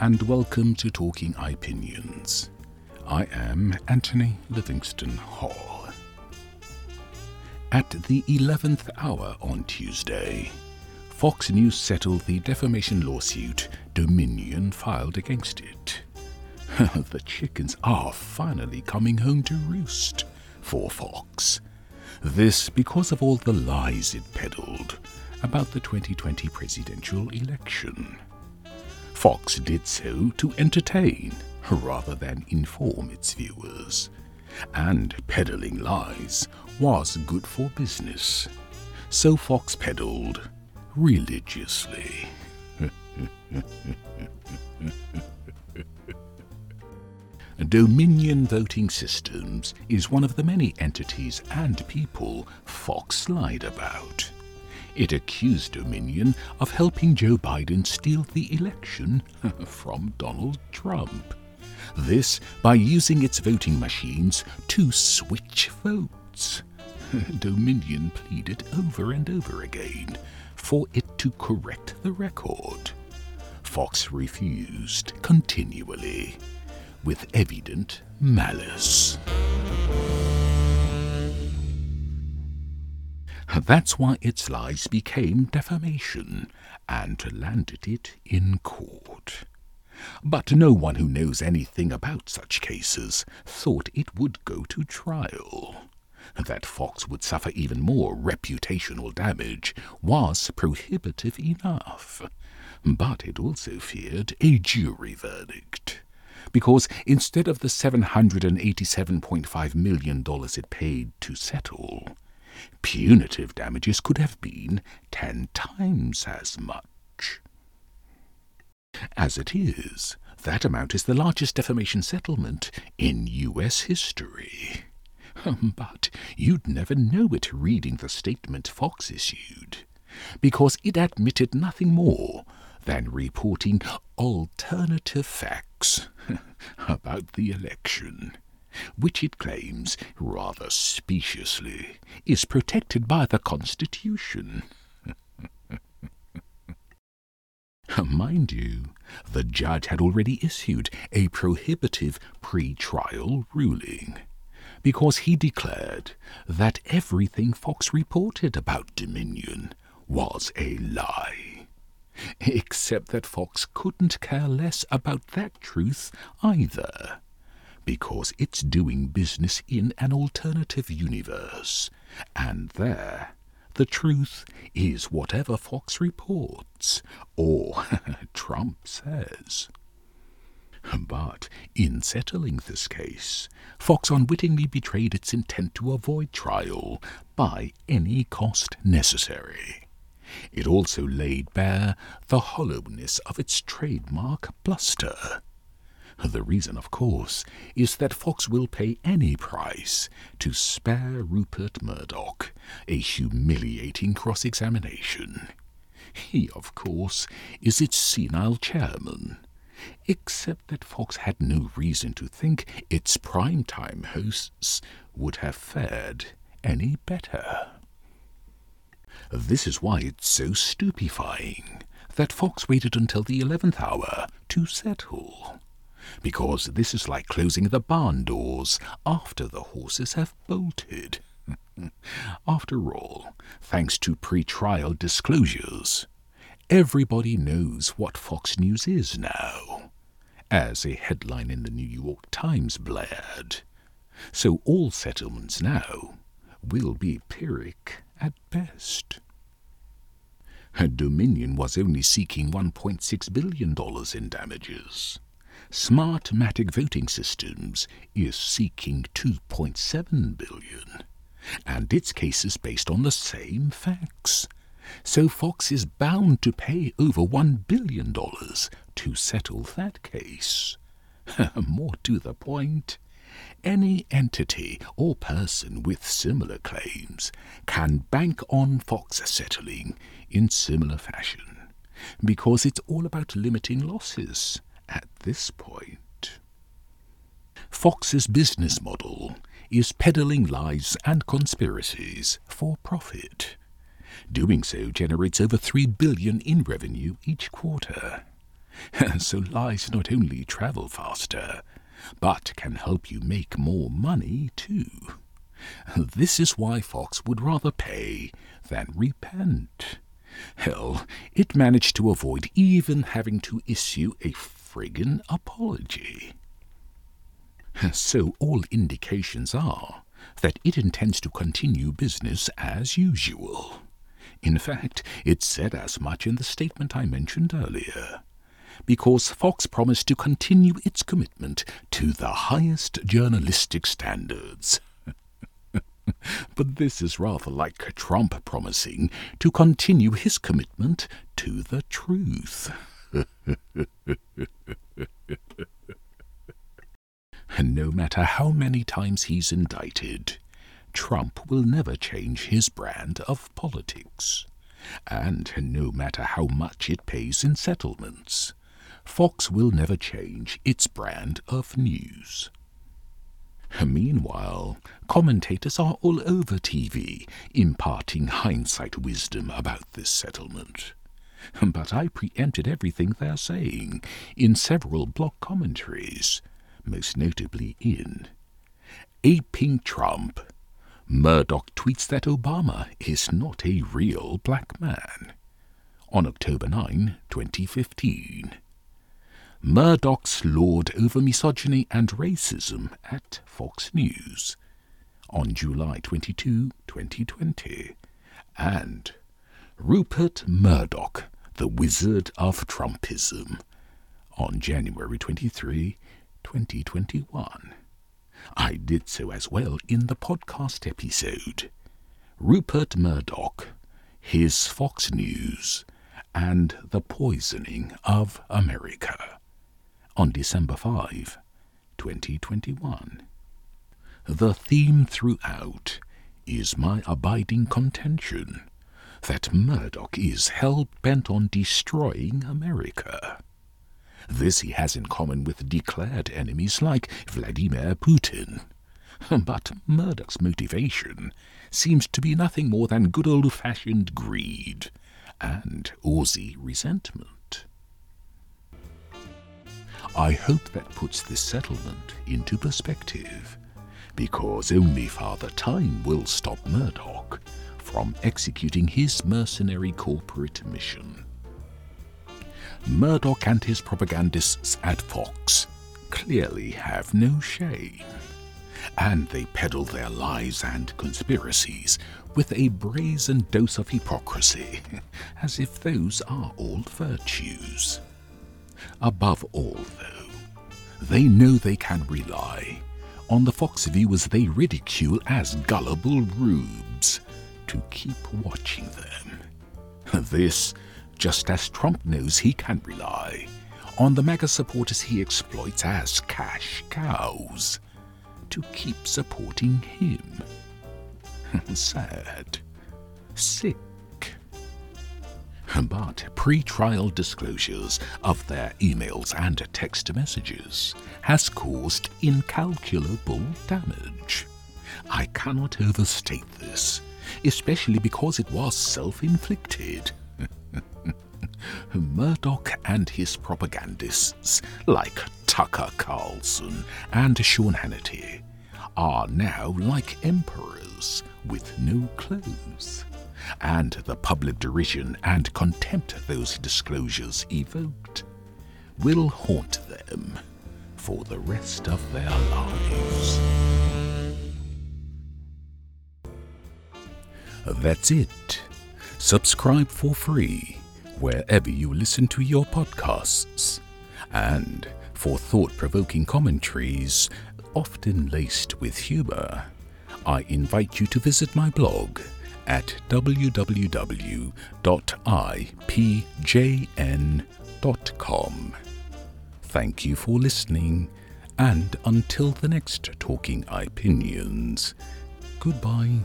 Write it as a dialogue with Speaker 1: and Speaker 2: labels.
Speaker 1: and welcome to Talking Opinions. I am Anthony Livingston Hall. At the 11th hour on Tuesday, Fox News settled the defamation lawsuit Dominion filed against it. the chickens are finally coming home to roost for Fox. This because of all the lies it peddled about the 2020 presidential election. Fox did so to entertain rather than inform its viewers. And peddling lies was good for business. So Fox peddled religiously. Dominion Voting Systems is one of the many entities and people Fox lied about. It accused Dominion of helping Joe Biden steal the election from Donald Trump. This by using its voting machines to switch votes. Dominion pleaded over and over again for it to correct the record. Fox refused continually, with evident malice. That's why its lies became defamation and landed it in court. But no one who knows anything about such cases thought it would go to trial. That Fox would suffer even more reputational damage was prohibitive enough. But it also feared a jury verdict. Because instead of the $787.5 million it paid to settle, punitive damages could have been ten times as much. As it is, that amount is the largest defamation settlement in U.S. history. Um, but you'd never know it reading the statement Fox issued, because it admitted nothing more than reporting alternative facts about the election which it claims, rather speciously, is protected by the Constitution. Mind you, the judge had already issued a prohibitive pre-trial ruling, because he declared that everything Fox reported about Dominion was a lie. Except that Fox couldn't care less about that truth either because it's doing business in an alternative universe, and there the truth is whatever Fox reports, or Trump says. But in settling this case, Fox unwittingly betrayed its intent to avoid trial by any cost necessary. It also laid bare the hollowness of its trademark bluster the reason, of course, is that Fox will pay any price to spare Rupert Murdoch a humiliating cross examination. He, of course, is its senile chairman, except that Fox had no reason to think its prime-time hosts would have fared any better. This is why it's so stupefying that Fox waited until the eleventh hour to settle because this is like closing the barn doors after the horses have bolted. after all, thanks to pre-trial disclosures, everybody knows what Fox News is now, as a headline in the New York Times blared. So all settlements now will be Pyrrhic at best. Dominion was only seeking $1.6 billion in damages. Smartmatic Voting Systems is seeking 2.7 billion, and its case is based on the same facts. So Fox is bound to pay over $1 billion to settle that case. More to the point, any entity or person with similar claims can bank on Fox settling in similar fashion, because it's all about limiting losses at this point. Fox's business model is peddling lies and conspiracies for profit. Doing so generates over 3 billion in revenue each quarter. so lies not only travel faster, but can help you make more money too. This is why Fox would rather pay than repent. Hell, it managed to avoid even having to issue a friggin' apology. So all indications are that it intends to continue business as usual. In fact, it said as much in the statement I mentioned earlier. Because Fox promised to continue its commitment to the highest journalistic standards. but this is rather like Trump promising to continue his commitment to the truth. and no matter how many times he's indicted, Trump will never change his brand of politics. And no matter how much it pays in settlements, Fox will never change its brand of news. Meanwhile, commentators are all over TV imparting hindsight wisdom about this settlement. But I preempted everything they're saying in several block commentaries, most notably in Aping Trump. Murdoch tweets that Obama is not a real black man. On October 9, 2015. Murdoch's lord over misogyny and racism at Fox News on July 22, 2020, and Rupert Murdoch, the Wizard of Trumpism, on January 23, 2021. I did so as well in the podcast episode. Rupert Murdoch, his Fox News, and the poisoning of America on December 5, 2021. The theme throughout is my abiding contention that Murdoch is hell bent on destroying America. This he has in common with declared enemies like Vladimir Putin. But Murdoch's motivation seems to be nothing more than good old fashioned greed and Aussie resentment. I hope that puts this settlement into perspective, because only Father Time will stop Murdoch from executing his mercenary corporate mission. Murdoch and his propagandists at Fox clearly have no shame, and they peddle their lies and conspiracies with a brazen dose of hypocrisy, as if those are all virtues. Above all, though, they know they can rely on the Fox viewers they ridicule as gullible rubes to keep watching them. This, just as Trump knows he can rely on the MAGA supporters he exploits as cash cows to keep supporting him. Sad. Sick but pre-trial disclosures of their emails and text messages has caused incalculable damage. I cannot overstate this, especially because it was self-inflicted. Murdoch and his propagandists, like Tucker Carlson and Sean Hannity, are now like emperors with no clothes and the public derision and contempt those disclosures evoked will haunt them for the rest of their lives. That's it. Subscribe for free wherever you listen to your podcasts. And for thought provoking commentaries, often laced with humor, I invite you to visit my blog at www.ipjn.com. Thank you for listening, and until the next Talking Opinions, goodbye.